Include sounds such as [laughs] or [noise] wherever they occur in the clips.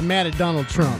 I'm mad at Donald Trump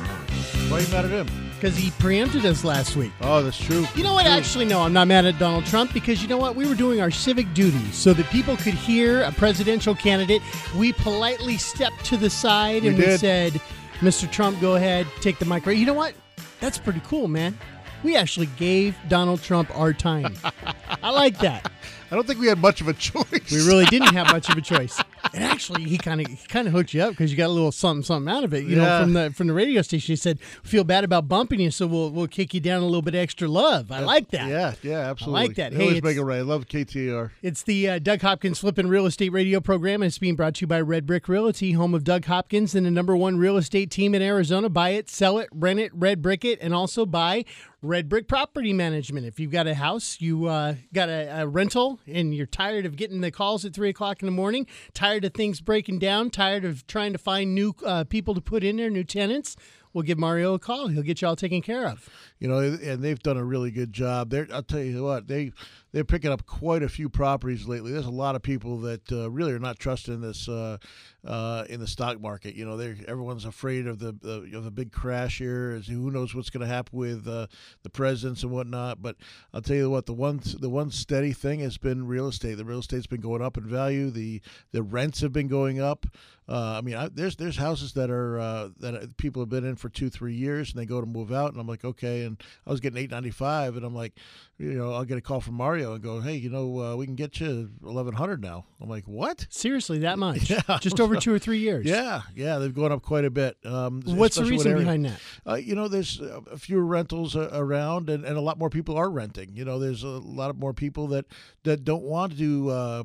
Why are you mad at him? because he preempted us last week. Oh, that's true. You know what? Actually, no, I'm not mad at Donald Trump because you know what? We were doing our civic duty so that people could hear a presidential candidate. We politely stepped to the side We and we did. said, Mr. Trump, go ahead, take the mic. You know what? That's pretty cool, man. We actually gave Donald Trump our time. [laughs] I like that. I don't think we had much of a [laughs] choice. We really didn't have much of a choice. And actually, he kind of he kind of hooked you up because you got a little something something out of it. You know, from the from the radio station, he said, "Feel bad about bumping you, so we'll we'll kick you down a little bit extra love." I like that. Yeah, yeah, absolutely. I like that. They Hey, always make it right. I love KTR. It's the uh, Doug Hopkins Flippin' Real Estate Radio program, and it's being brought to you by Red Brick Realty, home of Doug Hopkins and the number one real estate team in Arizona. Buy it, sell it, rent it, Red Brick it, and also buy Red Brick Property Management. If you've got a house, you uh, got a, a rental, and you're tired of getting the calls at three o'clock in the morning, tired of things breaking down, tired of trying to find new uh, people to put in there, new tenants. We'll give Mario a call. He'll get you all taken care of. You know, and they've done a really good job. They're, I'll tell you what, they they're picking up quite a few properties lately. There's a lot of people that uh, really are not trusting this uh, uh, in the stock market. You know, they everyone's afraid of the, of the big crash here. Who knows what's going to happen with uh, the presidents and whatnot. But I'll tell you what, the one the one steady thing has been real estate. The real estate's been going up in value. The the rents have been going up. Uh, I mean, I, there's there's houses that are uh, that people have been in for two three years, and they go to move out, and I'm like, okay. And I was getting eight ninety five, and I'm like, you know, I'll get a call from Mario and go, hey, you know, uh, we can get you eleven hundred now. I'm like, what? Seriously, that [laughs] much? Yeah. Just over two or three years. [laughs] Yeah, yeah, they've gone up quite a bit. Um, What's the reason behind that? uh, you know, there's uh, a fewer rentals uh, around, and, and a lot more people are renting. You know, there's a lot of more people that, that don't want to uh,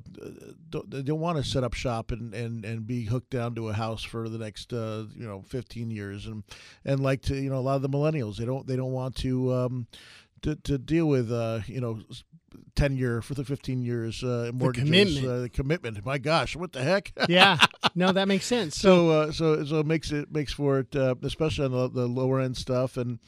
don't, they don't want to set up shop and, and, and be hooked down to a house for the next uh, you know 15 years, and and like to you know a lot of the millennials they don't they don't want to um, to, to deal with uh, you know. 10 year for the 15 years uh, mortgages commitment. uh, the commitment my gosh what the heck [laughs] yeah, no, that makes sense. So, so uh, so so it makes it makes for it, uh, especially on the, the lower end stuff, and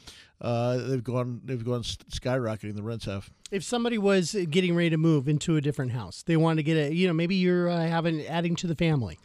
uh, they've gone they've gone skyrocketing. The rents have. if somebody was getting ready to move into a different house, they wanted to get a, you know, maybe you're uh, having adding to the family,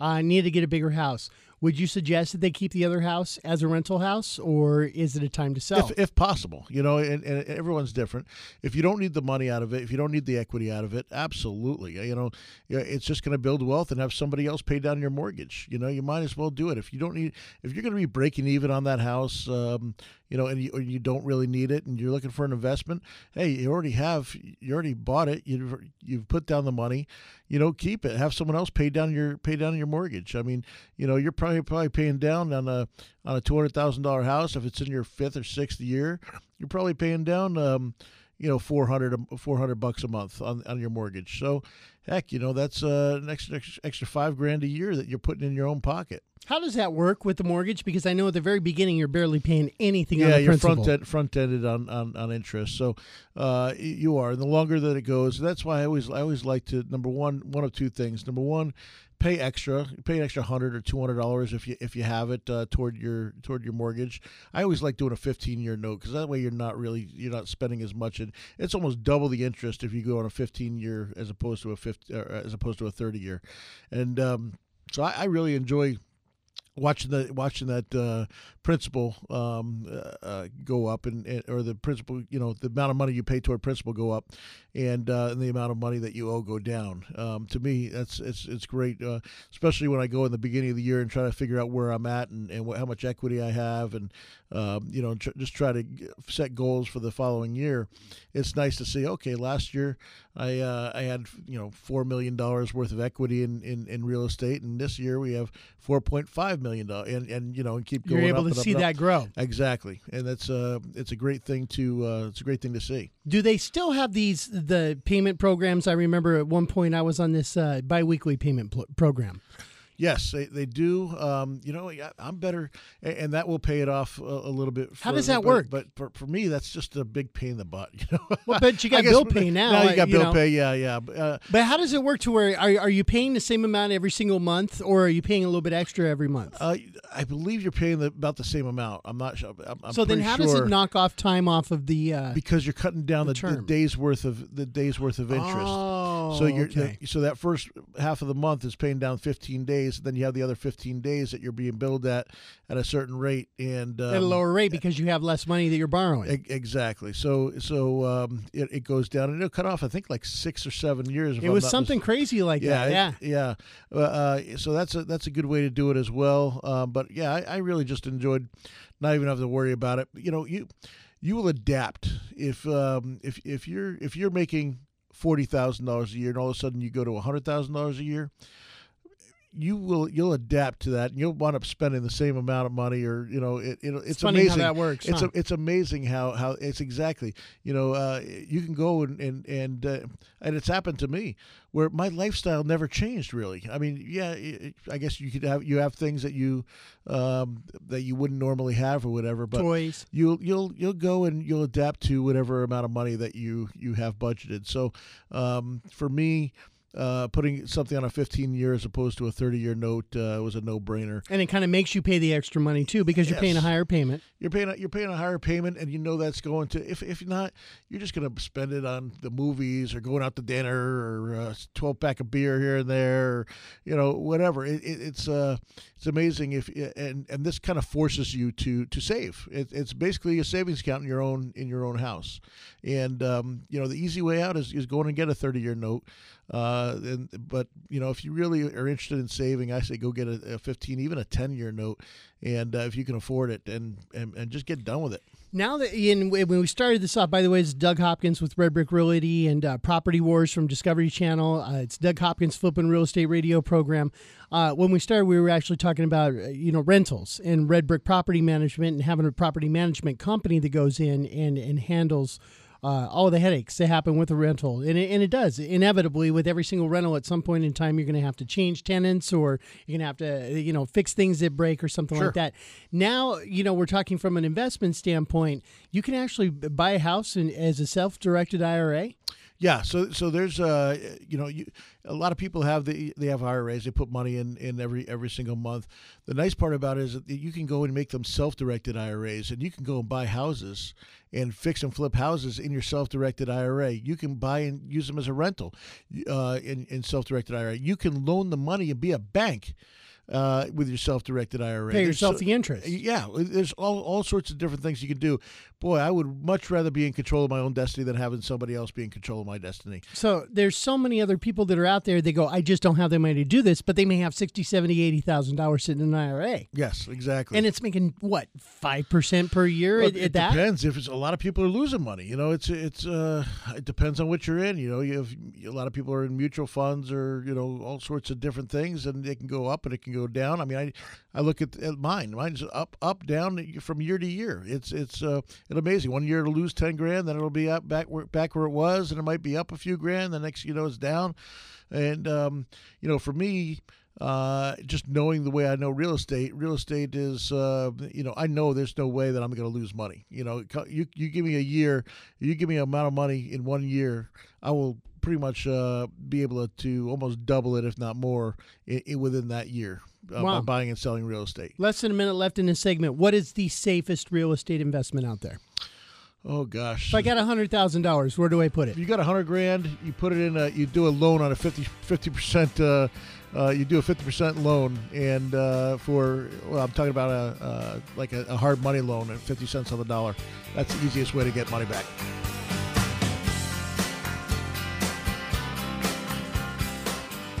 uh, need to get a bigger house. Would you suggest that they keep the other house as a rental house, or is it a time to sell? If, if possible, you know, and, and everyone's different. If you don't need the money out of it, if you don't need the equity out of it, absolutely, you know, it's just going to build wealth and have somebody else pay down your mortgage. You know, you might as well do it. If you don't need, if you're going to be breaking even on that house, um, you know, and you, you don't really need it, and you're looking for an investment, hey, you already have, you already bought it. You've you've put down the money. You know, keep it. Have someone else pay down your pay down your mortgage. I mean, you know, you're probably probably paying down on a on a two hundred thousand dollar house if it's in your fifth or sixth year. You're probably paying down, um, you know, 400, 400 bucks a month on on your mortgage. So, heck, you know, that's uh, an extra extra five grand a year that you're putting in your own pocket. How does that work with the mortgage? Because I know at the very beginning you're barely paying anything on Yeah, you're principal. front end, front ended on, on, on interest. So uh, you are. And the longer that it goes, that's why I always I always like to number one one of two things. Number one, pay extra, pay an extra hundred or two hundred dollars if you if you have it uh, toward your toward your mortgage. I always like doing a fifteen year note because that way you're not really you're not spending as much, and it's almost double the interest if you go on a fifteen year as opposed to a fifty uh, as opposed to a thirty year, and um, so I, I really enjoy watching the watching that uh, principal um, uh, uh, go up and, and or the principal you know the amount of money you pay toward principal go up and, uh, and the amount of money that you owe go down. Um, to me that's it's it's great uh, especially when I go in the beginning of the year and try to figure out where I'm at and, and what, how much equity I have and um, you know tr- just try to set goals for the following year. It's nice to see okay last year I uh, I had you know four million dollars worth of equity in, in, in real estate and this year we have four point five million dollars and, and you know and keep you're going able up to see that grow. Exactly, and that's uh, it's a great thing to uh, it's a great thing to see. Do they still have these the payment programs? I remember at one point I was on this uh, biweekly payment pl- program. Yes, they, they do. Um, you know, I'm better, and, that will pay it off a, a little bit. How does that but, work? But for, for me, that's just a big pain in the butt. [laughs] You know. Well, but you got [laughs] bill pay now. Now you got you bill know. pay. Yeah, yeah. Uh, but how does it work? To where are are you paying the same amount every single month, or are you paying a little bit extra every month? Uh, I believe you're paying the, about the same amount. I'm not sure. I'm, I'm so then, how sure does it knock off time off of the? Uh, because you're cutting down the, the, the, days worth of the days worth of interest. Oh, so you're okay. so that first half of the month is paying down 15 days. Then you have the other 15 days that you're being billed at at a certain rate and um, at a lower rate because you have less money that you're borrowing. E- exactly. So so um, it, it goes down and it'll cut off. I think like six or seven years. it was not something mis- crazy like yeah, that. Yeah. it- yeah. Uh, uh, so that's a that's a good way to do it as well. Um, but yeah, I, I really just enjoyed not even having to worry about it. You know, you you will adapt if um, if if you're if you're making forty thousand dollars a year and all of a sudden you go to hundred thousand dollars a year you will you'll adapt to that and you'll wind up spending the same amount of money or you know it, it it's, It's funny amazing how that works. it's huh? a, it's amazing how how it's exactly you know uh, you can go and and and uh, and it's happened to me where my lifestyle never changed really I mean yeah it, I guess you could have you have things that you um, that you wouldn't normally have or whatever but Toys. you'll you'll you'll go and you'll adapt to whatever amount of money that you you have budgeted so um, for me uh, putting something on a 15 year as opposed to a 30 year note uh, was a no brainer. And it kind of makes you pay the extra money too because you're paying a higher payment. You're paying a, you're paying a higher payment, and you know that's going to if if not, you're just going to spend it on the movies or going out to dinner or a 12 pack of beer here and there, or, you know whatever. It, it, it's uh it's amazing if and and this kind of forces you to to save. It, it's basically a savings account in your own in your own house, and um, you know the easy way out is, is going and get a 30 year note. Uh, and but you know if you really are interested in saving, I say go get a, a 15, even a 10 year note, and uh, if you can afford it, and, and and just get done with it. Now that Ian, when we started this off, by the way, it's Doug Hopkins with Red Brick Realty and uh, Property Wars from Discovery Channel. Uh, it's Doug Hopkins Flipping Real Estate Radio program. Uh, when we started, we were actually talking about uh, you know rentals and Red Brick Property Management and having a property management company that goes in and and handles. Uh, all the headaches that happen with a rental, and it, and it does inevitably with every single rental. At some point in time, you're going to have to change tenants, or you're going to have to, you know, fix things that break or something Sure. like that. Now, you know, we're talking from an investment standpoint. You can actually buy a house in, as a self-directed IRA. Yeah, so so there's uh you know you, a lot of people have the they have IRAs they put money in in every every single month. The nice part about it is that you can go and make them self-directed IRAs and you can go and buy houses and fix and flip houses in your self-directed IRA. You can buy and use them as a rental uh, in in self-directed IRA. You can loan the money and be a bank. Uh, with your self-directed IRA, Pay yourself so- the interest. yeah, there's all, all sorts of different things you can do. Boy, I would much rather be in control of my own destiny than having somebody else be in control of my destiny. So there's so many other people that are out there. They go, I just don't have the money to do this, but they may have sixty, seventy, eighty thousand dollars sitting in an IRA, Yes, exactly. and it's making what five percent per year Well, at, it that. depends. If it's a lot of people are losing money, you know, it's it's uh, it depends on what you're in. You know, you have a lot of people are in mutual funds or you know all sorts of different things, and it can go up and it can go down. I mean, I I look at, at mine. Mine's up up down from year to year. It's it's uh, it's amazing. One year it'll lose ten grand, then it'll be up back where back where it was, and it might be up a few grand. The next you know it's down, and um, you know for me. Uh, just knowing the way I know real estate, real estate is, uh, you know, I know there's no way that I'm going to lose money. You know, you you give me a year, you give me an amount of money in one year, I will pretty much uh, be able to, almost double it, if not more, i i within that year uh, Wow. by buying and selling real estate. Less than a minute left in this segment. What is the safest real estate investment out there? Oh gosh. If I got hundred thousand dollars, where do I put it? you got a hundred grand, you put it in a, you do a loan on a 50 percent. Uh, uh, you do a fifty percent loan, and uh, for well, I'm talking about a uh, like a, a hard money loan at fifty cents on the dollar. That's the easiest way to get money back.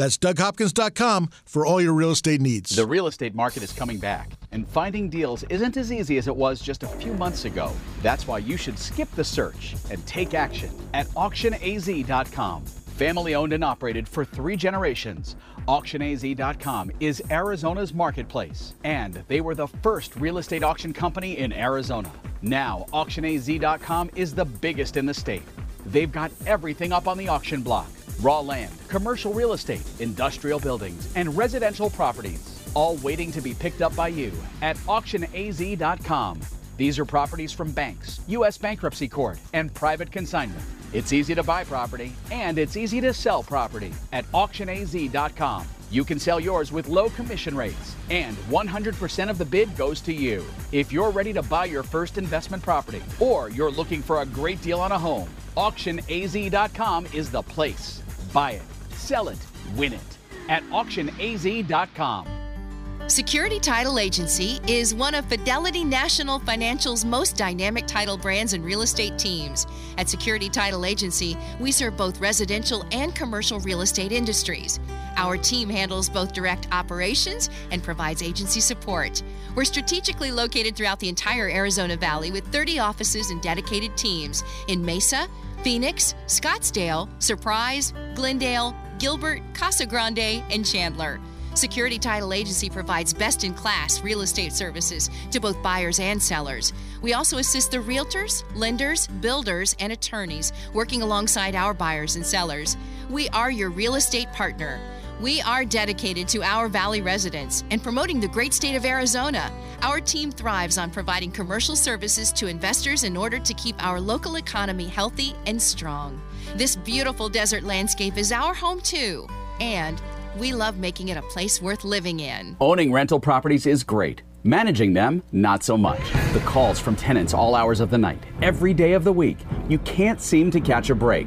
That's DougHopkins.com for all your real estate needs. The real estate market is coming back, and finding deals isn't as easy as it was just a few months ago. That's why you should skip the search and take action at AuctionAZ.com. Family owned and operated for three generations, AuctionAZ.com is Arizona's marketplace, and they were the first real estate auction company in Arizona. Now, AuctionAZ.com is the biggest in the state. They've got everything up on the auction block raw land, commercial real estate, industrial buildings, and residential properties, all waiting to be picked up by you at AuctionAZ.com. These are properties from banks, U.S. bankruptcy court, and private consignment. It's easy to buy property and it's easy to sell property at auctionaz.com. You can sell yours with low commission rates and 100% of the bid goes to you. If you're ready to buy your first investment property or you're looking for a great deal on a home, auctionaz.com is the place. Buy it, sell it, win it at auctionaz.com. Security Title Agency is one of Fidelity National Financial's most dynamic title brands and real estate teams. At Security Title Agency, we serve both residential and commercial real estate industries. Our team handles both direct operations and provides agency support. We're strategically located throughout the entire Arizona Valley with 30 offices and dedicated teams in Mesa, Phoenix, Scottsdale, Surprise, Glendale, Gilbert, Casa Grande, and Chandler. Security Title Agency provides best in class real estate services to both buyers and sellers. We also assist the realtors, lenders, builders, and attorneys working alongside our buyers and sellers. We are your real estate partner. We are dedicated to our Valley residents and promoting the great state of Arizona. Our team thrives on providing commercial services to investors in order to keep our local economy healthy and strong. This beautiful desert landscape is our home too. And we love making it a place worth living in. Owning rental properties is great. Managing them, not so much. The calls from tenants all hours of the night, every day of the week. You can't seem to catch a break.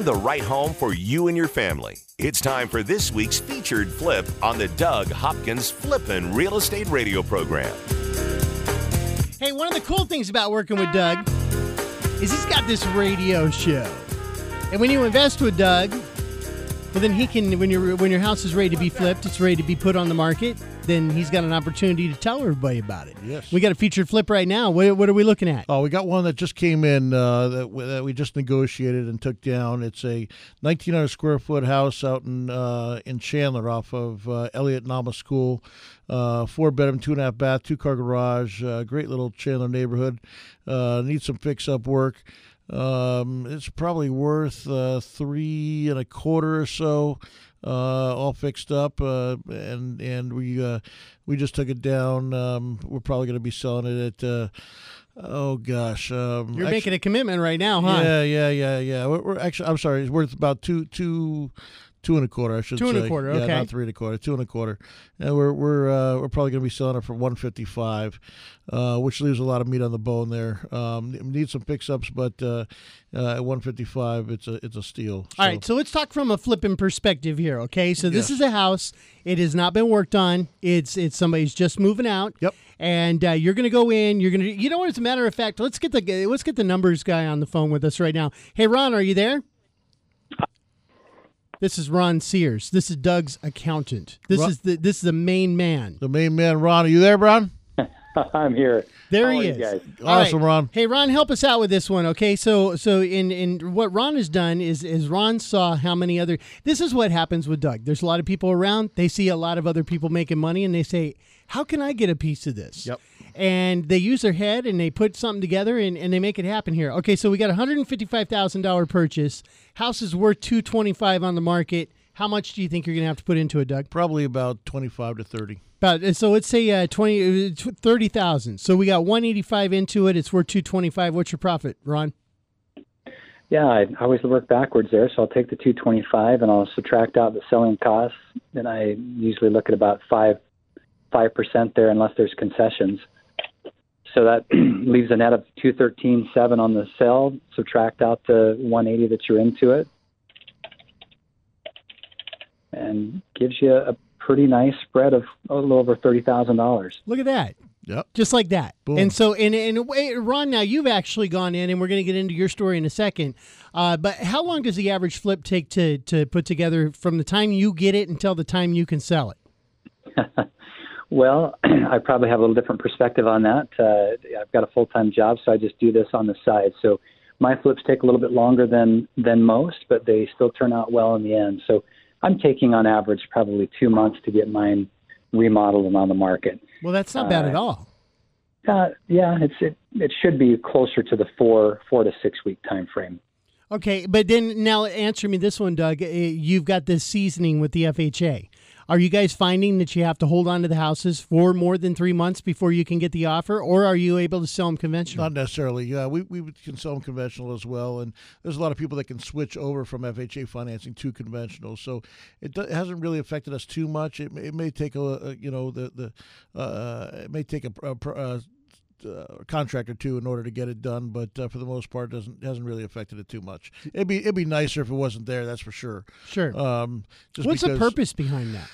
Find the right home for you and your family. It's time for this week's featured flip on the Doug Hopkins Flippin' Real Estate Radio program. Hey, one of the cool things about working with Doug is he's got this radio show. And when you invest with Doug, well then he can when your when your house is ready to be flipped, it's ready to be put on the market, then he's got an opportunity to tell everybody about it. Yes. We got a featured flip right now. What, what are we looking at? Oh, we got one that just came in uh, that, w- that we just negotiated and took down. It's a 1,900 square foot house out in uh, in Chandler off of uh, Elliot and Alma School. Uh, four bedroom, two and a half bath, two car garage. Uh, great little Chandler neighborhood. Uh, needs some fix up work. Um, it's probably worth uh, three and a quarter or so, uh, all fixed up, uh, and and we uh, we just took it down. Um, we're probably going to be selling it at. Uh, Oh gosh, um, You're actu- making a commitment right now, huh? yeah, yeah, yeah, yeah. We're, we're actually, I'm sorry, it's worth about two, two, Two and a quarter, I should Two say. and a quarter, Yeah, okay. not three and a quarter. Two and a quarter. And we're we're uh, we're probably going to be selling it for one fifty five, uh, which leaves a lot of meat on the bone there. Um, need some fix ups, but uh, uh, at one fifty five, it's a it's a steal. All right, so let's talk from a flipping perspective here, okay? So this Yes. is a house. It has not been worked on. It's it's somebody's just moving out. Yep. And uh, you're going to go in. You're going to. You know what? As a matter of fact, let's get the let's get the numbers guy on the phone with us right now. Hey, Ron, are you there? This is Ron Sears. This is Doug's accountant. This Ron- is the this is the main man. the main man, Ron, are you there, Ron? [laughs] I'm here. There How he is. guys? All right. Awesome, Ron. Hey, Ron, help us out with this one, okay? So, so in in what Ron has done is is Ron saw how many other. This is what happens with Doug. There's a lot of people around. They see a lot of other people making money, and they say, "How can I get a piece of this?" Yep. And they use their head and they put something together and, and they make it happen here. Okay, so we got a hundred and fifty five thousand dollar purchase. House is worth two twenty five on the market. How much do you think you're going to have to put into it, Doug? Probably about twenty five to thirty. About uh, so let's say uh, 20 uh, 30,000. So we got 185 into it. It's worth 225. What's your profit, Ron? Yeah, I I always work backwards there. So I'll take the 225 and I'll subtract out the selling costs. And I usually look at about five five percent there, unless there's concessions. So that [clears throat] leaves a net of 213.7 on the sell. Subtract out the 180 that you're into it, and gives you a pretty nice spread of a little over thirty thousand dollars. Look at that. Yep. Just like that. Boom. And so, in, in a way, Ron, now you've actually gone in, and we're going to get into your story in a second. Uh, but how long does the average flip take to, to put together from the time you get it until the time you can sell it? [laughs] Well, [clears throat] I probably have a little different perspective on that. Uh, I've got a full time job, so I just do this on the side. So my flips take a little bit longer than than most, but they still turn out well in the end. So I'm taking on average probably two months to get mine remodeled and on the market. Well, that's not bad Uh, at all. Uh, yeah, it's it, it should be closer to the four four to six week time frame. Okay, but then now answer me this one, Doug. Uh, You've got this seasoning with the FHA. Are you guys finding that you have to hold on to the houses for more than three months before you can get the offer, or are you able to sell them conventional? Not necessarily. Yeah, we, we can sell them conventional as well, and there's a lot of people that can switch over from FHA financing to conventional. So it, do, it hasn't really affected us too much. It, it may take a, a you know the the uh, it may take a, a, pr- uh contract or two in order to get it done, but uh, for the most part, doesn't hasn't really affected it too much. It'd be it'd be nicer if it wasn't there. That's for sure. Sure. Um, just What's the purpose behind that?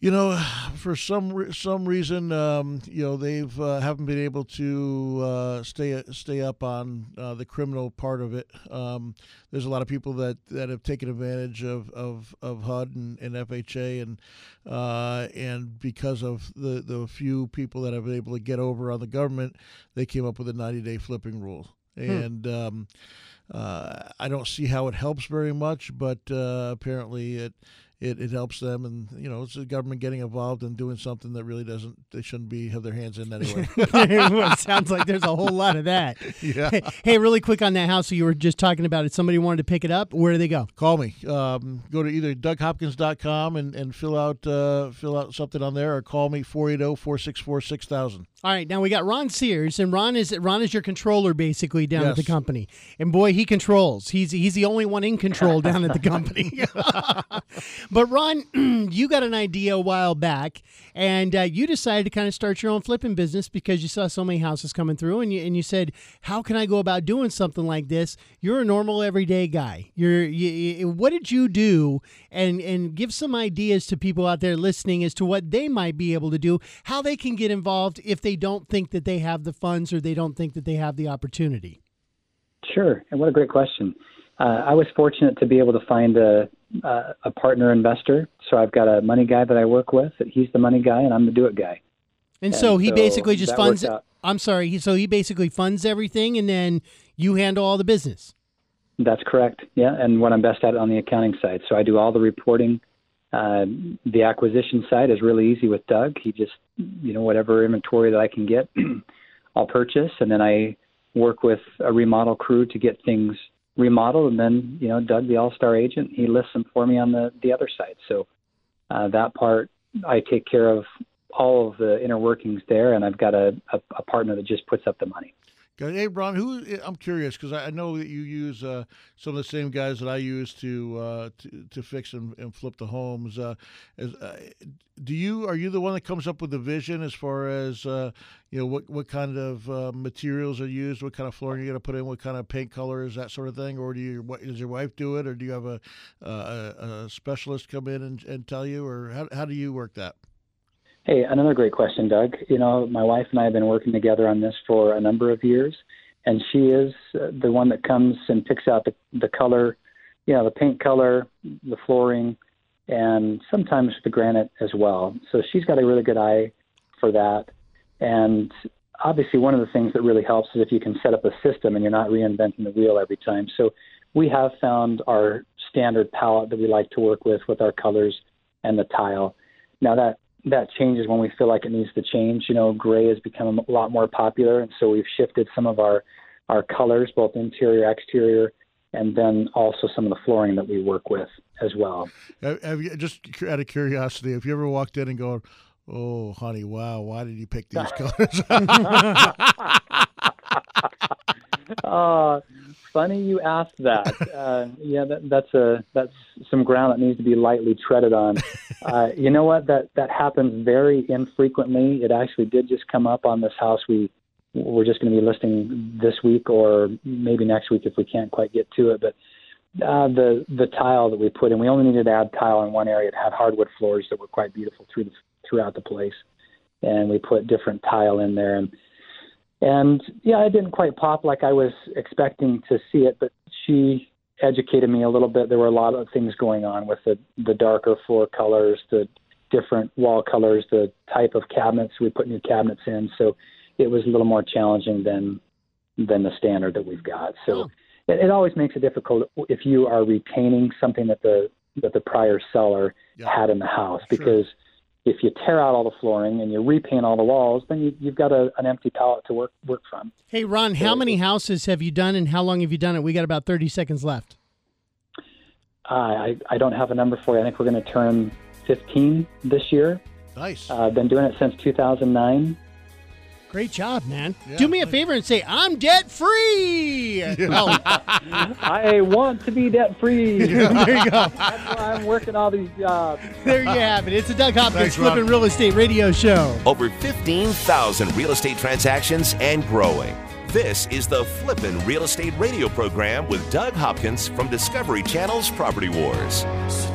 You know, [sighs] for some re- some reason, um, you know, they've uh, haven't been able to uh, stay stay up on uh, the criminal part of it. Um, there's a lot of people that, that have taken advantage of, of, of HUD and, and FHA, and uh, and because of the, the few people that have been able to get over on the government, they came up with a 90 day flipping rule. And um, uh, I don't see how it helps very much, but uh, apparently it, it it helps them, and you know it's the government getting involved and doing something that really doesn't they shouldn't be have their hands in anyway. [laughs] well, it sounds like there's a whole lot of that. [laughs] yeah. Hey, hey, really quick on that house you were just talking about. If somebody wanted to pick it up, where do they go? Call me. Um, go to either DougHopkins.com and, and fill out uh, fill out something on there, or call me 480-464-6000. All right, now we got Ron Sears, and Ron is Ron is your controller basically down at the company, and boy, he controls. He's he's the only one in control down at the company. [laughs] but Ron, [clears throat] you got an idea a while back, and uh, you decided to kind of start your own flipping business because you saw so many houses coming through, and you and you said, "How can I go about doing something like this?" You're a normal everyday guy. You're you, you- what did you do, and and give some ideas to people out there listening as to what they might be able to do, how they can get involved if they don't think that they have the funds or they don't think that they have the opportunity. Sure, and what a great question. Uh, I was fortunate to be able to find a, a a partner investor. So I've got a money guy that I work with. That he's the money guy, and I'm the do it guy. And And so he so basically just funds. I'm sorry. He, so he basically funds everything, and then you handle all the business. That's correct. Yeah, and what I'm best at on the accounting side. So I do all the reporting. Uh, the acquisition side is really easy with Doug. He just, you know, whatever inventory that I can get, [clears throat] I'll purchase, and then I work with a remodel crew to get things remodeled, and then you know, Doug, the all-star agent, he lists them for me on the the other side. So uh, that part, I take care of all of the inner workings there, and I've got a, a, a partner that just puts up the money. Hey, Ron, who I'm curious because I know that you use uh, some of the same guys that I use to uh, to, to fix and, and, flip the homes. Uh, uh, do you are you the one that comes up with the vision as far as uh, you know what what kind of uh, materials are used, what kind of flooring you're going to put in, what kind of paint colors, that sort of thing, or do you what, does your wife do it, or do you have a, a, a specialist come in and, and tell you, or how how do you work that? Hey, another great question, Doug. You know, my wife and I have been working together on this for a number of years, and she is uh, the one that comes and picks out the, the color, you know, the paint color, the flooring, and sometimes the granite as well. So she's got a really good eye for that. And obviously, one of the things that really helps is if you can set up a system and you're not reinventing the wheel every time. So we have found our standard palette that we like to work with with our colors and the tile. Now that that changes when we feel like it needs to change. You know, gray has become a lot more popular, and so we've shifted some of our our colors, both interior, exterior, and then also some of the flooring that we work with as well. Have you just out of curiosity, have you ever walked in and go, "Oh, honey, wow, why did you pick these [laughs] colors?" [laughs] uh, funny you asked that. [laughs] Uh, yeah, that, that's a that's some ground that needs to be lightly treaded on. [laughs] Uh, you know what? That that happens very infrequently. It actually did just come up on this house we we're just going to be listing this week or maybe next week if we can't quite get to it. But uh, the the tile that we put in, we only needed to add tile in one area. It had hardwood floors that were quite beautiful through the, throughout the place, and we put different tile in there and and yeah, it didn't quite pop like I was expecting to see it, but she educated me a little bit. There were a lot of things going on with the the darker floor colors, the different wall colors, the type of cabinets we put new cabinets in. So it was a little more challenging than than the standard that we've got. So oh. it, it always makes it difficult if you are retaining something that the that the prior seller yeah. had in the house because if you tear out all the flooring and you repaint all the walls, then you, have got a, an empty palette to work work from. Hey, Ron, how many houses have you done, and how long have you done it? We got about thirty seconds left. Uh, I I don't have a number for you. I think we're going to turn fifteen this year. Nice. I've uh, been doing it since two thousand nine. Great job, man. Yeah. Do me a favor and say, I'm debt free. Yeah. Oh. [laughs] I want to be debt free. [laughs] there you go. That's why I'm working all these jobs. [laughs] There you have it. It's a Doug Hopkins Flipping Real Estate Radio Show. Over 15,000 real estate transactions and growing. This is the Flippin' Real Estate Radio program with Doug Hopkins from Discovery Channel's Property Wars. So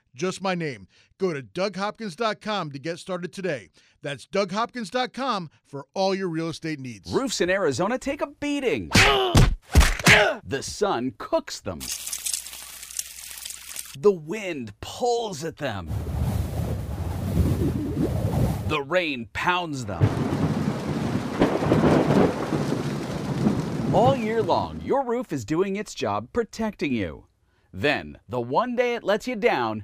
just my name. Go to DougHopkins.com to get started today. That's DougHopkins.com for all your real estate needs. Roofs in Arizona take a beating. the sun cooks them. The wind pulls at them. The rain pounds them. All year long, your roof is doing its job protecting you. Then, the one day it lets you down,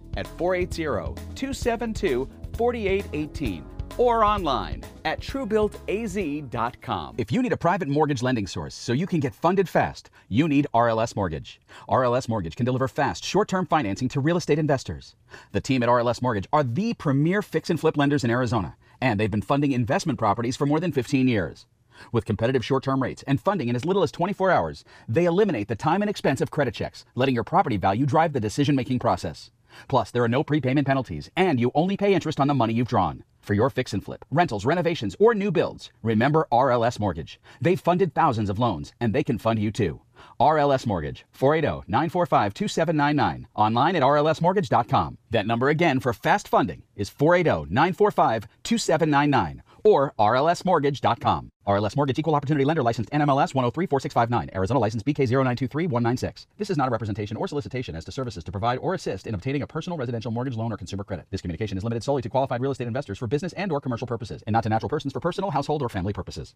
at 480 272 4818 or online at truebuiltaz.com. If you need a private mortgage lending source so you can get funded fast, you need RLS Mortgage. RLS Mortgage can deliver fast, short term financing to real estate investors. The team at RLS Mortgage are the premier fix and flip lenders in Arizona, and they've been funding investment properties for more than 15 years. With competitive short term rates and funding in as little as 24 hours, they eliminate the time and expense of credit checks, letting your property value drive the decision making process. Plus, there are no prepayment penalties, and you only pay interest on the money you've drawn. For your fix and flip, rentals, renovations, or new builds, remember RLS Mortgage. They've funded thousands of loans, and they can fund you too. RLS Mortgage, 480 945 2799. Online at rlsmortgage.com. That number again for fast funding is 480 945 2799 or rlsmortgage.com. RLS Mortgage Equal Opportunity Lender Licensed NMLS 1034659. Arizona License BK0923196. This is not a representation or solicitation as to services to provide or assist in obtaining a personal residential mortgage loan or consumer credit. This communication is limited solely to qualified real estate investors for business and or commercial purposes and not to natural persons for personal, household, or family purposes.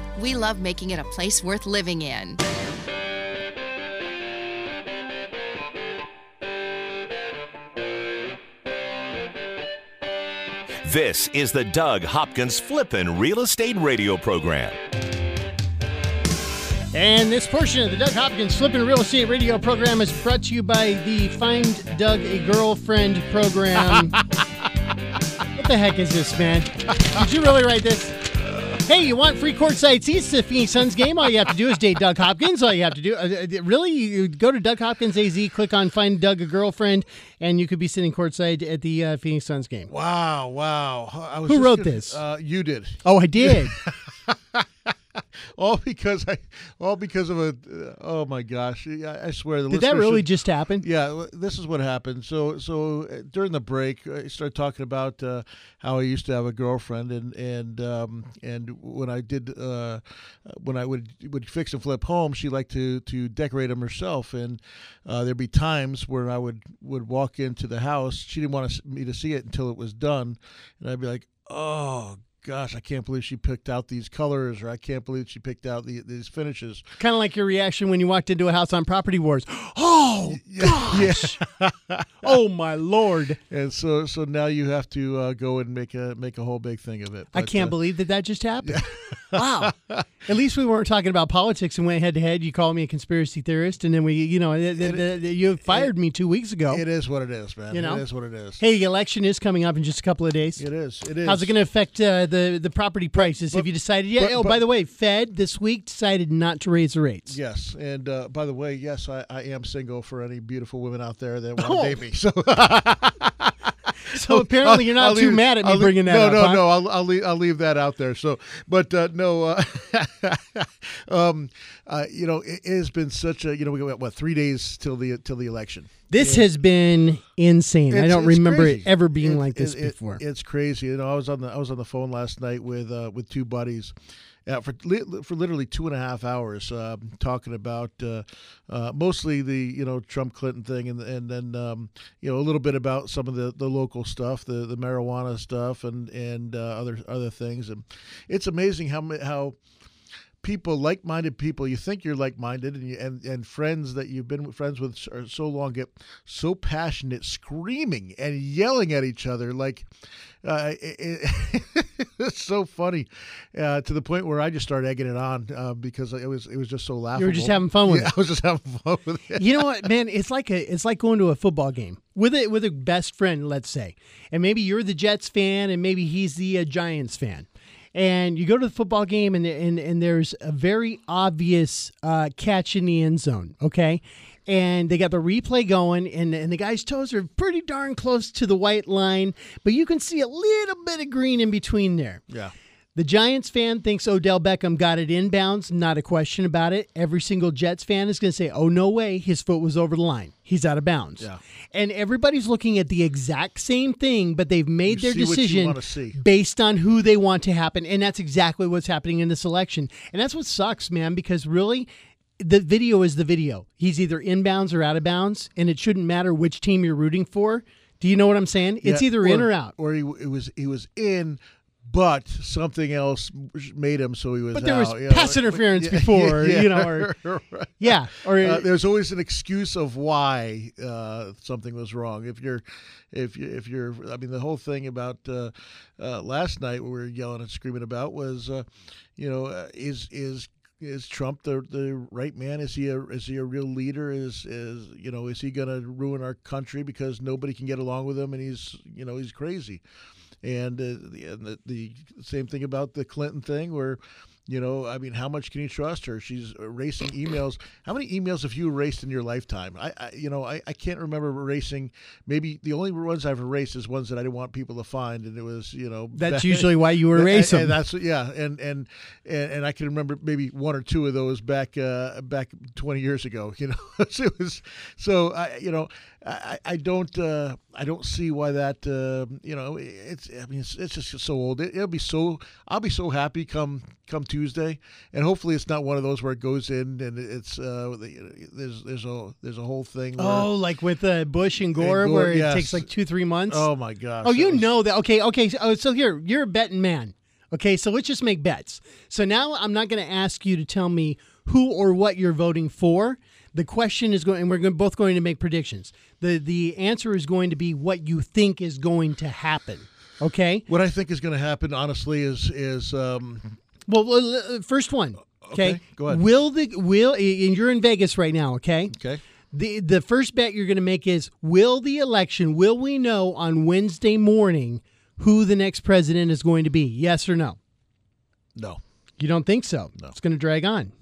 we love making it a place worth living in. This is the Doug Hopkins Flippin' Real Estate Radio Program. And this portion of the Doug Hopkins Flippin' Real Estate Radio program is brought to you by the Find Doug a Girlfriend program. [laughs] what the heck is this, man? Did you really write this? Hey, you want free courtside seats to the Phoenix Suns game? All you have to do is date Doug Hopkins. All you have to do, uh, uh, really, you go to Doug Hopkins AZ, click on Find Doug a Girlfriend, and you could be sitting courtside at the uh, Phoenix Suns game. Wow, wow. I was Who wrote gonna- this? Uh, you did. Oh, I did. [laughs] [laughs] all because I, all because of a. Uh, oh my gosh! I, I swear. The Did that really should- just happen? Yeah, this is what happened. So, so uh, during the break, I started talking about uh, how I used to have a girlfriend, and and um, and when I did, uh, when I would would fix and flip homes, she liked to to decorate them herself, and uh, there'd be times where I would would walk into the house. She didn't want me to see it until it was done, and I'd be like, oh. Gosh, I can't believe she picked out these colors, or I can't believe she picked out the, these finishes. Kind of like your reaction when you walked into a house on Property Wars. [gasps] Oh, gosh. [laughs] oh, my Lord. And so, so now you have to uh, go and make a make a whole big thing of it. I can't uh, believe that that just happened. wow. [laughs] At least we weren't talking about politics and went head to head. You called me a conspiracy theorist, and then we, you know, th- th- th- you fired me two weeks ago. It is what it is, man. You know? it is what it is. Hey, election is coming up in just a couple of days. It is. It is. How's it going to affect uh, the the property prices? Have you decided? Yeah. but- oh, but- by the way, Fed this week decided not to raise the rates. Yes, and uh, by the way, yes, I, I am single for any beautiful women out there that want to Oh. date me. So, [laughs] [laughs] So apparently you're not I'll too leave- mad at me I'll leave- bringing that no, up. No, huh? no, I'll I'll leave, I'll leave that out there. So, but uh, no, uh, [laughs] um, uh, you know, it, it has been such a you know we got what three days till the till the election. This has been insane. I don't remember crazy. it ever being It- like this it- it- before. It's crazy. You know, I was on the I was on the phone last night with uh, with two buddies. Uh, for li- for literally two and a half hours, uh, talking about uh, uh, mostly the you know Trump Clinton thing, and and then um, you know a little bit about some of the, the local stuff, the, the marijuana stuff, and and uh, other other things, and it's amazing how how people like-minded people you think you're like-minded and you, and and friends that you've been friends with for so long get so passionate screaming and yelling at each other like uh, it, [laughs] it- it's so funny uh, to the point where I just started egging it on uh, because it was it was just so laughable. You were just having fun with [laughs] yeah, it. I was just having fun with it. you know what, man? It's like a it's like going to a football game with a with a best friend, let's say, and maybe you're the Jets fan, and maybe he's the uh, Giants fan, And you go to the football game, and and, and there's a very obvious uh, catch in the end zone. Okay. And they got the replay going, and, and the guy's toes are pretty darn close to the white line, but you can see a little bit of green in between there. Yeah. The Giants fan thinks Odell Beckham got it inbounds, not a question about it. Every single Jets fan is going to say, "Oh no way, his foot was over the line. He's out of bounds." Yeah. And everybody's looking at the exact same thing, but they've made You their see what you decision based on who they want to happen, and that's exactly what's happening in this election. And that's what sucks, man, because really the video is the video. He's either inbounds or out of bounds, and it shouldn't matter which team you're rooting for. Do you know what I'm saying? It's Yeah, either in or out. Or he it was he was in, but something else made him so he was. But there was out, know. pass interference [laughs] before, you know, or- [laughs] right. Yeah, or Uh, there's always an excuse of why uh, something was wrong. If you're, if you, if you're, I mean, the whole thing about uh, uh, last night, we were yelling and screaming about was, uh, you know, uh, is is is Trump the the right man? Is he a is he a real leader? Is is you know is he going to ruin our country because nobody can get along with him and he's you know he's crazy, and, uh, the, and the the same thing about the Clinton thing where. You know, I mean, how much can you trust her? She's erasing emails. How many emails have you erased in your lifetime? I, I you know, I, I can't remember erasing. Maybe the only ones I've erased is ones that I didn't want people to find, and it was, you know, That's usually why you [laughs] and- erase and them. That's yeah, and and and, and I can remember maybe one or two of those back uh, back twenty years ago. You know, [laughs] so it was so I you know I, I don't uh, I don't see why that uh, you know it's I mean it's, it's just so old. It, it'll be so I'll be so happy come come Tuesday, and hopefully it's not one of those where it goes in and it's uh, there's there's a there's a whole thing. Oh, like with uh, Bush and Gore, Gore, where it takes like two, three months. oh my gosh! Oh, you was- know that. Okay, okay. So, oh, so here, you're a betting man. Okay, so let's just make bets. So now I'm not going to ask you to tell me who or what you're voting for. The question is going, and we're going, both going to make predictions. the The answer is going to be what you think is going to happen. Okay. What I think is going to happen, honestly, is is um, Well, well, uh, first one. Okay. Okay, go ahead. Will the will and you're in Vegas right now? Okay. okay. The the first bet you're going to make is will the election will we know on Wednesday morning who the next president is going to be? Yes or no? No. You don't think so? No. It's going to drag on.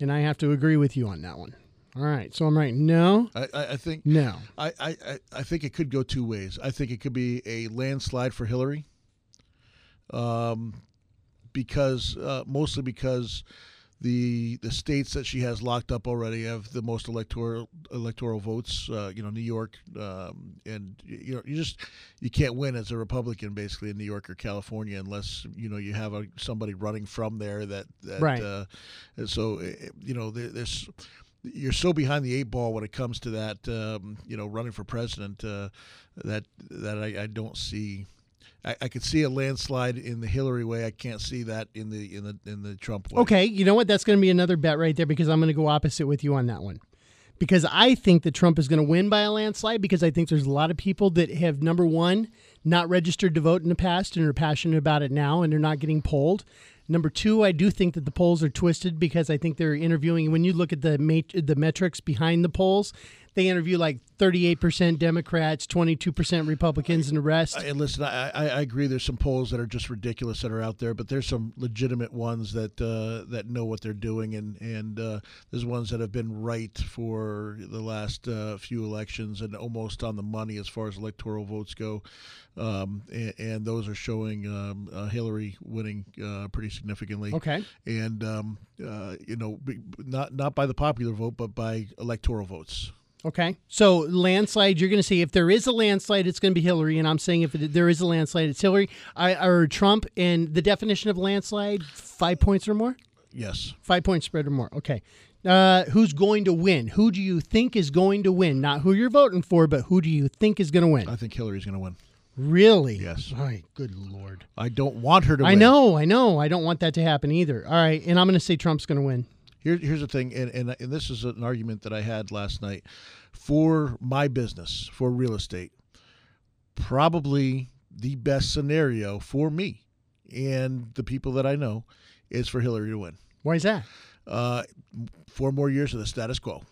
And I have to agree with you on that one. All right. So I'm right. No. I, I, think No. I, I, I- I think it could go two ways. I think it could be a landslide for Hillary, um, because uh, mostly because the the states that she has locked up already have the most electoral electoral votes. Uh, you know, New York, um, and you know, you just you can't win as a Republican basically in New York or California unless you know you have a, somebody running from there that that. Right. Uh, and so eh, you know, there, there's you're so behind the eight ball when it comes to that. Um, you know, running for president, uh, that that I, I don't see. I, I could see a landslide in the Hillary way. I can't see that in the in the in the Trump way. Okay. You know what? That's going to be another bet right there because I'm going to go opposite with you on that one. Because I think that Trump is going to win by a landslide because I think there's a lot of people that have, number one, not registered to vote in the past and are passionate about it now and they're not getting polled. Number two, I do think that the polls are twisted because I think they're interviewing. When you look at the mat- the metrics behind the polls, they interview like 38% Democrats, 22% Republicans, and the rest. And listen, I, I, I agree. There's some polls that are just ridiculous that are out there, but there's some legitimate ones that uh, that know what they're doing, and and uh, there's ones that have been right for the last uh, few elections and almost on the money as far as electoral votes go, um, and, and those are showing um, uh, Hillary winning uh, pretty significantly. Okay. and um, uh, you know, not not by the popular vote, but by electoral votes. Okay. So landslide, you're going to say if there is a landslide, it's going to be Hillary, and I'm saying if it, there is a landslide, it's Hillary I, or Trump. And the definition of landslide: five points or more, Yes. five point spread or more. Okay. Uh, who's going to win? Who do you think is going to win? Not who you're voting for, but who do you think is going to win? I think Hillary's going to win. Really? Yes. All right. Good lord. I don't want her to I win. know. I know. I don't want that to happen either. All right. And I'm going to say Trump's going to win. Here, here's the thing, and, and and this is an argument that I had last night for my business for real estate. Probably the best scenario for me and the people that I know is for Hillary to win. Why is that? Uh, four more years of the status quo.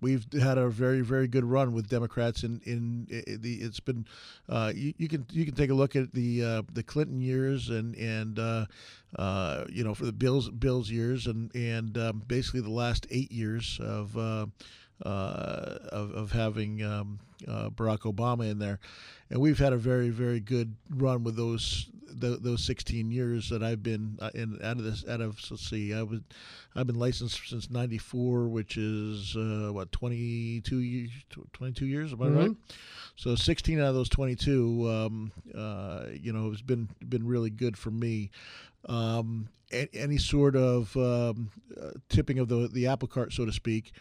We've had a very very good run with Democrats in in, the it's been uh, you, you can you can take a look at the uh, the Clinton years and and uh, uh, you know for the Bills Bills years and and um, basically the last eight years of. Uh, uh, of, of having um, Barack Obama in there, and we've had a very very good run with those th- those 16 years that I've been uh, in out of this out of let's see I was I've been licensed since 94 which is uh, what 22 years 22 years am I Mhm. right so 16 out of those 22 um, uh, you know it's been been really good for me. Um, any sort of um, uh, tipping of the the apple cart so to speak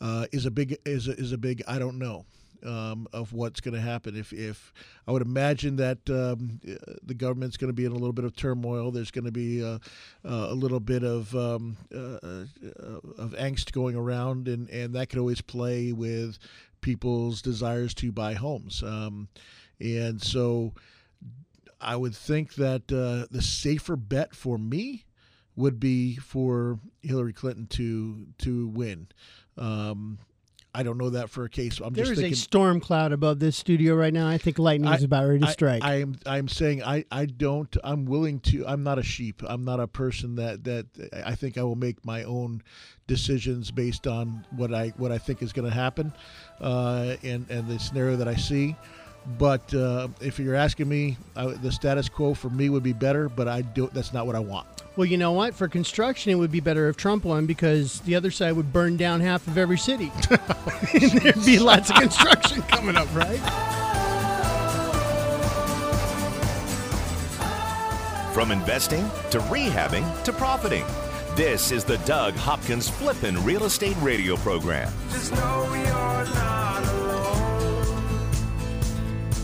uh, is a big is a, is a big I don't know um, of what's going to happen. If if I would imagine that um, the government's going to be in a little bit of turmoil, there's going to be uh, uh, a little bit of um, uh, uh, of angst going around, and and that could always play with people's desires to buy homes. Um, and so I would think that uh, the safer bet for me would be for Hillary Clinton to to win. Um, I don't know that for a case. I'm There just is a storm cloud above this studio right now. I think lightning is about ready to I- strike. I, am I'm saying I, I don't I'm willing to I'm not a sheep. I'm not a person that that I think I will make my own decisions based on what I what I think is going to happen, uh, and and the scenario that I see. But uh, if you're asking me, I, the status quo for me would be better. But I don't. That's not what I want. well, you know what? For construction, it would be better if Trump won because the other side would burn down half of every city. and [laughs] [laughs] there'd be lots of construction [laughs] coming up, right? From investing to rehabbing to profiting. This is the Doug Hopkins Flippin' Real Estate Radio Program.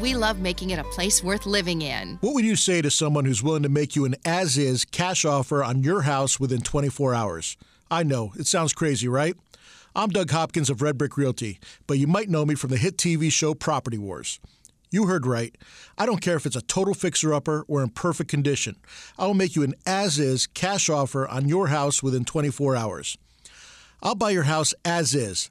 we love making it a place worth living in. What would you say to someone who's willing to make you an as is cash offer on your house within 24 hours? I know, it sounds crazy, right? I'm Doug Hopkins of Red Brick Realty, but you might know me from the hit TV show Property Wars. You heard right. I don't care if it's a total fixer upper or in perfect condition. I will make you an as is cash offer on your house within 24 hours. I'll buy your house as is.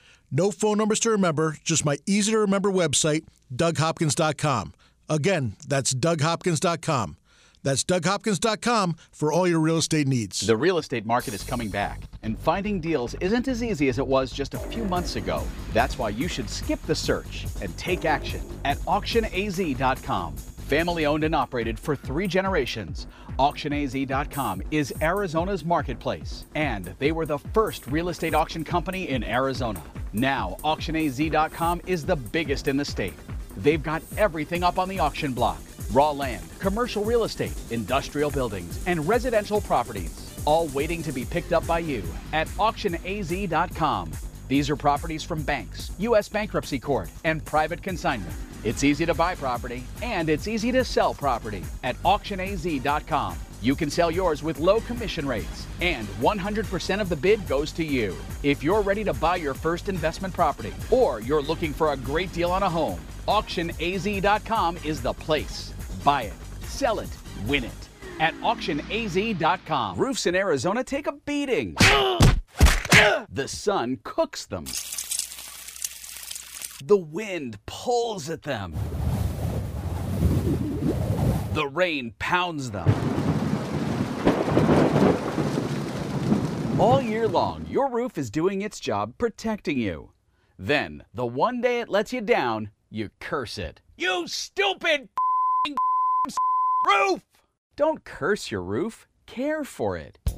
No phone numbers to remember, just my easy to remember website, DougHopkins.com. Again, that's DougHopkins.com. That's DougHopkins.com for all your real estate needs. The real estate market is coming back, and finding deals isn't as easy as it was just a few months ago. That's why you should skip the search and take action at auctionaz.com. Family owned and operated for three generations, auctionaz.com is Arizona's marketplace, and they were the first real estate auction company in Arizona. Now, auctionaz.com is the biggest in the state. They've got everything up on the auction block raw land, commercial real estate, industrial buildings, and residential properties, all waiting to be picked up by you at auctionaz.com. These are properties from banks, U.S. bankruptcy court, and private consignment. It's easy to buy property and it's easy to sell property at auctionaz.com. You can sell yours with low commission rates, and 100% of the bid goes to you. If you're ready to buy your first investment property, or you're looking for a great deal on a home, auctionaz.com is the place. Buy it, sell it, win it at auctionaz.com. Roofs in Arizona take a beating. [gasps] the sun cooks them. The wind pulls at them. The rain pounds them. All year long, your roof is doing its job protecting you. Then, the one day it lets you down, you curse it. You stupid [laughs] roof! Don't curse your roof, care for it.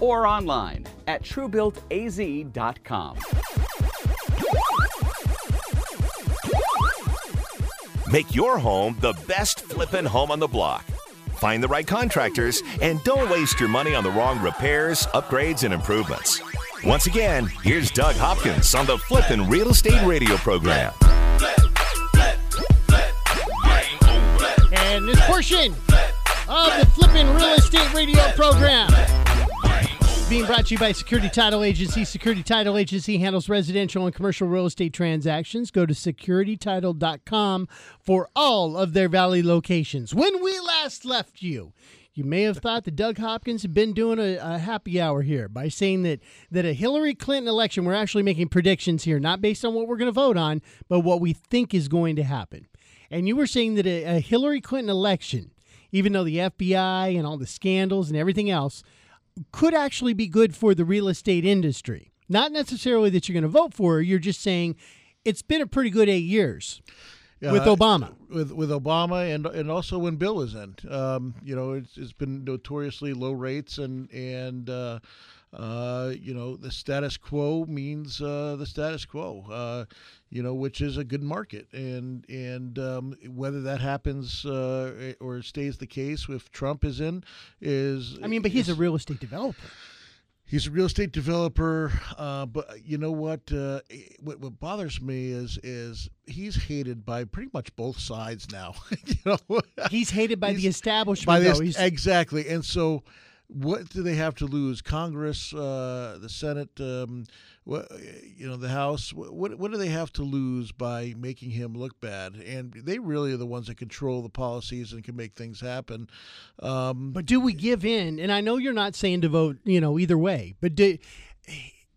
or online at truebuiltaz.com. Make your home the best flippin' home on the block. Find the right contractors and don't waste your money on the wrong repairs, upgrades, and improvements. Once again, here's Doug Hopkins on the Flippin' Real Estate Radio program. And this portion of the Flippin' Real Estate Radio program being brought to you by Security Title Agency. Security Title Agency handles residential and commercial real estate transactions. Go to securitytitle.com for all of their valley locations. When we last left you, you may have thought that Doug Hopkins had been doing a, a, happy hour here by saying that that a Hillary Clinton election, we're actually making predictions here, not based on what we're going to vote on, but what we think is going to happen. And you were saying that a, a Hillary Clinton election, even though the FBI and all the scandals and everything else could actually be good for the real estate industry. Not necessarily that you're going to vote for her, you're just saying it's been a pretty good eight years with Obama. With with Obama and and also when Bill was in, um, you know, it's, it's been notoriously low rates and and uh, uh, you know the status quo means uh, the status quo. Uh, you know, which is a good market, and and um, whether that happens uh, or stays the case if Trump is in is. I mean, but he's a real estate developer. He's a real estate developer, uh, but you know what, uh, what? What bothers me is is he's hated by pretty much both sides now. [laughs] you know, he's hated by he's, the establishment. By the, exactly, and so what do they have to lose? Congress, uh, the Senate, um, what, you know, the House. What what do they have to lose by making him look bad? And they really are the ones that control the policies and can make things happen. Um, but do we give in? And I know you're not saying to vote, you know, either way. But do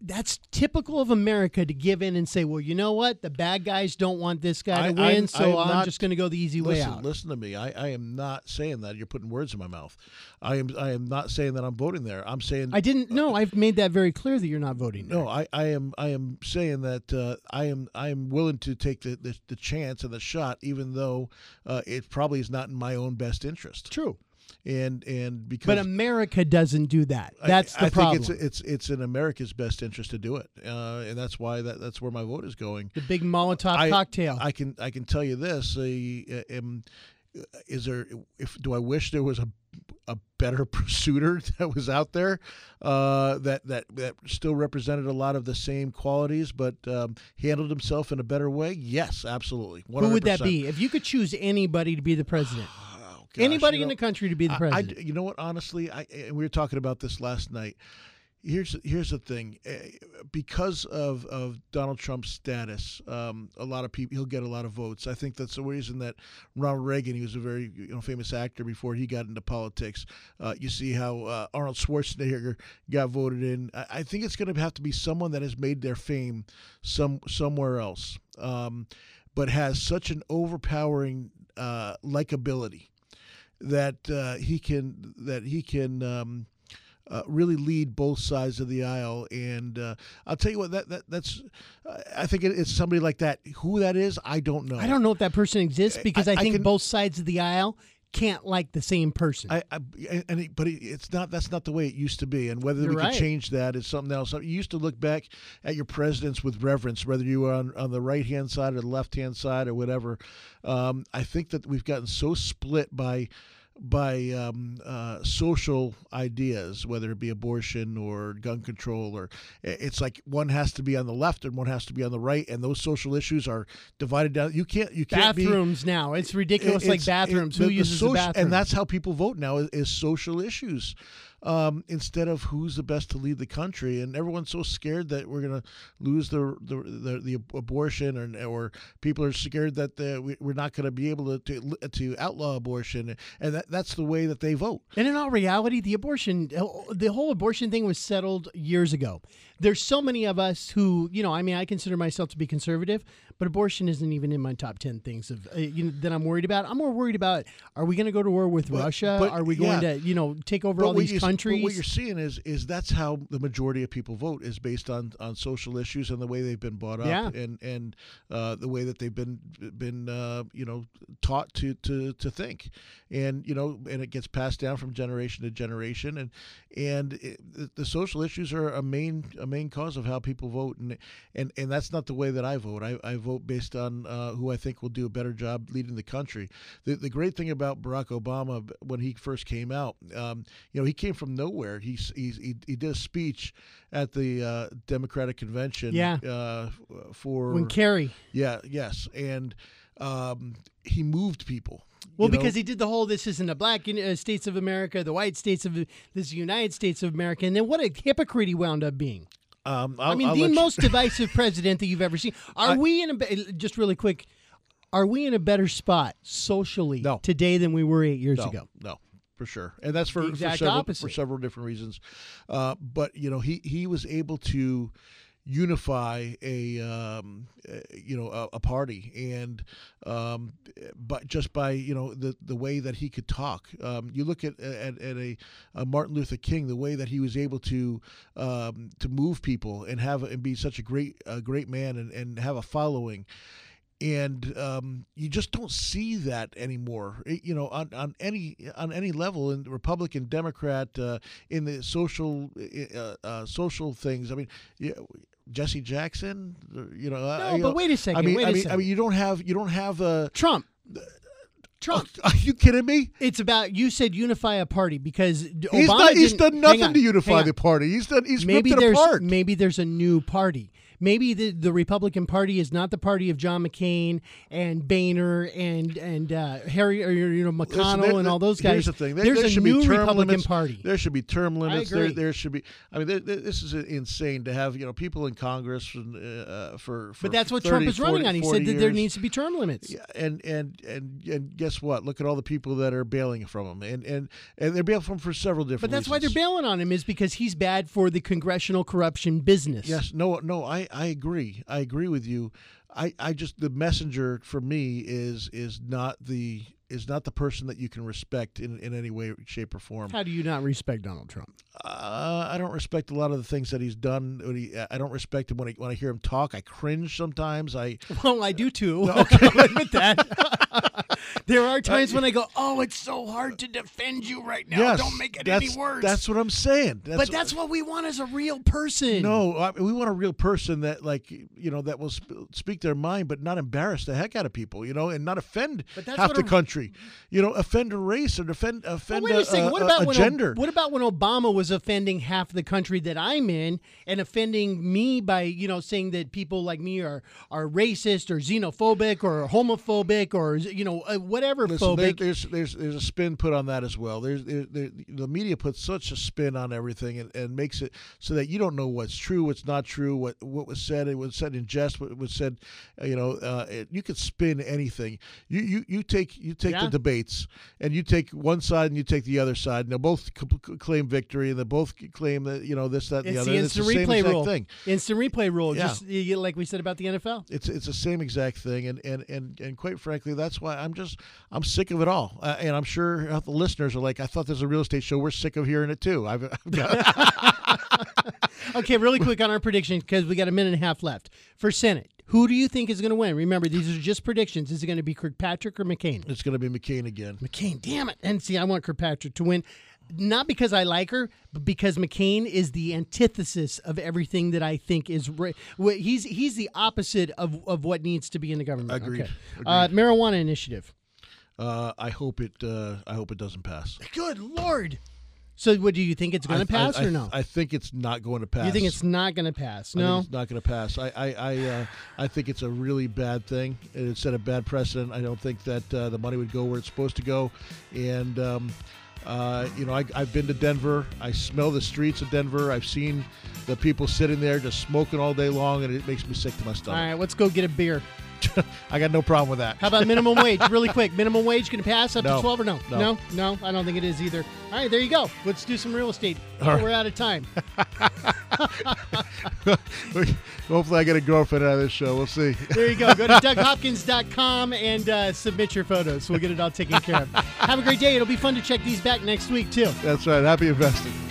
that's typical of America to give in and say, well, you know what? The bad guys don't want this guy to win, I'm, so I'm, just going to go the easy listen, way out. Listen to me. I, I am not saying that. You're putting words in my mouth. I am I am not saying that I'm voting there. I'm saying I didn't. No, I've made that very clear that you're not voting. There. No, I, I am I am saying that uh, I am I am willing to take the, the, the chance and the shot, even though uh, it probably is not in my own best interest. True and and because but America doesn't do that. That's I, the I problem. think it's it's it's in America's best interest to do it, uh, and that's why that that's where my vote is going. The big Molotov I, cocktail. I can I can tell you this: uh, um, is there if do I wish there was a a better [laughs] pursuiter [laughs] that was out there uh, that that that still represented a lot of the same qualities, but um, handled himself in a better way? Yes, absolutely. 100%. Who would that be? If you could choose anybody to be the president. [sighs] [sighs] [sighs] gosh, anybody you know, in the country to be the president. I, you know what? Honestly, I we were talking about this last night. Here's here's the thing, eh, because of, of Donald Trump's status, um, a lot of people he'll get a lot of votes. I think that's the reason that Ronald Reagan, he was a very you know famous actor before he got into politics. Uh, you see how uh, Arnold Schwarzenegger got voted in. I, I think it's going to have to be someone that has made their fame some somewhere else, um, but has such an overpowering uh, likability that uh, he can that he can um, uh, really lead both sides of the aisle. And uh, I'll tell you what that, that that's I think it, it's somebody like that. Who that is, I don't know. I don't know if that person exists because I, I, I think can, both sides of the aisle can't like the same person. I, I and it, but it's not. That's not the way it used to be. And whether You're we right. can change that is something else. You used to look back at your presidents with reverence, whether you were on, on the right hand side or the left hand side or whatever. Um, I think that we've gotten so split by by um, uh, social ideas, whether it be abortion or gun control, or it's like one has to be on the left and one has to be on the right, and those social issues are divided down. You can't you can't be bathrooms now. It's ridiculous. like it's- bathrooms. it- Who the- the uses social- the bathroom? And that's how people vote now is, is social issues. Um, instead of who's the best to lead the country, and everyone's so scared that we're going to lose the the, the the abortion, or or people are scared that the, we- we're not going to be able to, to to outlaw abortion, and that that's the way that they vote. And in all reality, the abortion, the whole abortion thing was settled years ago. There's so many of us who, you know, I mean, I consider myself to be conservative, but abortion isn't even in my top 10 things of uh, you know, that I'm worried about. I'm more worried about are we going to go to war with But- Russia? but, are we going yeah. to, you know, take over But all these you countries? what you're seeing is is that's how the majority of people vote is based on, on social issues and the way they've been brought up Yeah. and and uh, the way that they've been been uh, you know taught to, to to think and you know and it gets passed down from generation to generation and and it, the, the social issues are a main a main cause of how people vote and and and that's not the way that I vote I, I vote based on uh, who I think will do a better job leading the country the the great thing about Barack Obama when he first came out um, you know he came from nowhere he he he, he did a speech at the uh, Democratic convention Yeah. uh, for when Kerry. yeah yes and um, he moved people Well, you know? because he did the whole "this isn't a black uh, states of America, the white states of this United States of America," and then what a hypocrite he wound up being. Um, I mean, I'll the most divisive president that you've ever seen. [laughs] Are I- we in a just really quick? Are we in a better spot socially No. today than we were eight years no, ago? No, for sure, and that's for, for several for several different reasons. Uh, but you know, he he was able to unify a um, you know a, a party and um, but just by you know the the way that he could talk um, you look at at, at a, a Martin Luther King the way that he was able to um, to move people and have and be such a great a great man and, and have a following and um, you just don't see that anymore. It- you know, on, on any on any level, in Republican, Democrat, uh, in the social uh, uh, social things. I mean, Jesse Jackson. You know, uh, No, you but know, wait a second, I mean, wait I mean, I mean, you don't have you don't have a. Trump. Trump. [laughs] Are you kidding me? It's about you said unify a party because d- He's Obama not. He's done nothing on, to unify the party. He's done. He's maybe ripped it there's apart. maybe there's a new party. Maybe the, the Republican Party is not the party of John McCain and Boehner and and uh, Harry or you know McConnell Listen, there- and all those guys. Here's the thing. There, there's there a should new be term Republican limits. Party. There should be term limits. There, there should be. I mean, there, this is insane to have you know people in Congress and, uh, for, for. but that's what 30, Trump is running on. He 40 said that there needs to be term limits. Yeah, and and and and guess what? Look at all the people that are bailing from him, and and and they're bailing from him for several different. But that's why they're bailing on him is because he's bad for the congressional corruption business. Yes, no, no, I, I agree. I agree with you. I, I just the messenger for me is is not the is not the person that you can respect in, in any way, shape, or form. How do you not respect Donald Trump? Uh, I don't respect a lot of the things that he's done. When he, I don't respect him when I, when I hear him talk. I cringe sometimes. I [laughs] Well, I do too. [laughs] I'll admit that. [laughs] there are times when I go, "Oh, it's so hard to defend you right now. yes, Don't make it that's, any worse." That's what I'm saying. That's, but that's what we want as a real person. No, I we want a real person that, like, you know, that will sp- speak their mind, but not embarrass the heck out of people, you know, and not offend half the a- country, you know, offend a race or offend offend wait a, a second. What about a when gender. what about when Obama was offending half the country that I'm in and offending me by you know saying that people like me are are racist or xenophobic or homophobic or you know uh, whatever Listen, there, there's there's there's a spin put on that as well. There's there, there, the media puts such a spin on everything and, and makes it so that you don't know what's true, what's not true, what what was said, it was said in jest, what was said, uh, you know, uh, it, you could spin anything. You you, you take you take Yeah. the debates and you take one side and you take the other side, and they both c- claim victory and they both claim that you know this that and it's the other. the and instant it's the replay exact rule. thing. Instant replay rule. Yeah. Just you- like we said about the NFL. It's it's the same exact thing, and and and and quite frankly, that's why I'm just I'm sick of it all, uh, and I'm sure the listeners are like, I thought this was a real estate show. We're sick of hearing it too. [laughs] I've, I've got [laughs] Okay, really quick on our prediction because we got a minute and a half left for Senate. Who do you think is going to win? Remember, these are just predictions. Is it going to be Kirkpatrick or McCain? It's going to be McCain again. McCain, damn it. And see, I want Kirkpatrick to win. Not because I like her, but because McCain is the antithesis of everything that I think is right. He's he's the opposite of, of what needs to be in the government. Agreed. Okay. Uh, marijuana initiative. Uh, I hope it. Uh, I hope it doesn't pass. Good lord. So, what do you think it's going to pass I, I, or no? I think it's not going to pass. You think it's not going to pass? I No. think it's not going to pass. I I I, uh, I think it's a really bad thing. It set a bad precedent. I don't think that uh, the money would go where it's supposed to go, and. Um, uh, you know, I, I've been to Denver. I smell the streets of Denver. I've seen the people sitting there just smoking all day long, and it makes me sick to my stomach. All right, let's go get a beer. [laughs] I got no problem with that. How about minimum wage? Really quick, minimum wage going to pass up No. to twelve or no? No. no, No? I don't think it is either. All right, there you go. Let's do some real estate. Right. We're out of time. [laughs] Hopefully, I get a girlfriend out of this show. We'll see. There you go. Go to [laughs] DougHopkins.com and uh, submit your photos. We'll get it all taken care of. Have a great day. It'll be fun to check these back next week too. That's right. Happy investing.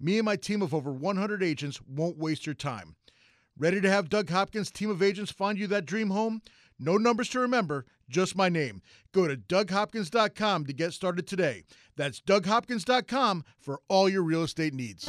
Me and my team of over 100 agents won't waste your time. Ready to have Doug Hopkins' team of agents find you that dream home? No numbers to remember, just my name. Go to DougHopkins.com to get started today. That's DougHopkins.com for all your real estate needs.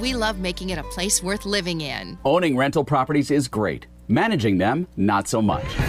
we love making it a place worth living in. Owning rental properties is great. Managing them, not so much.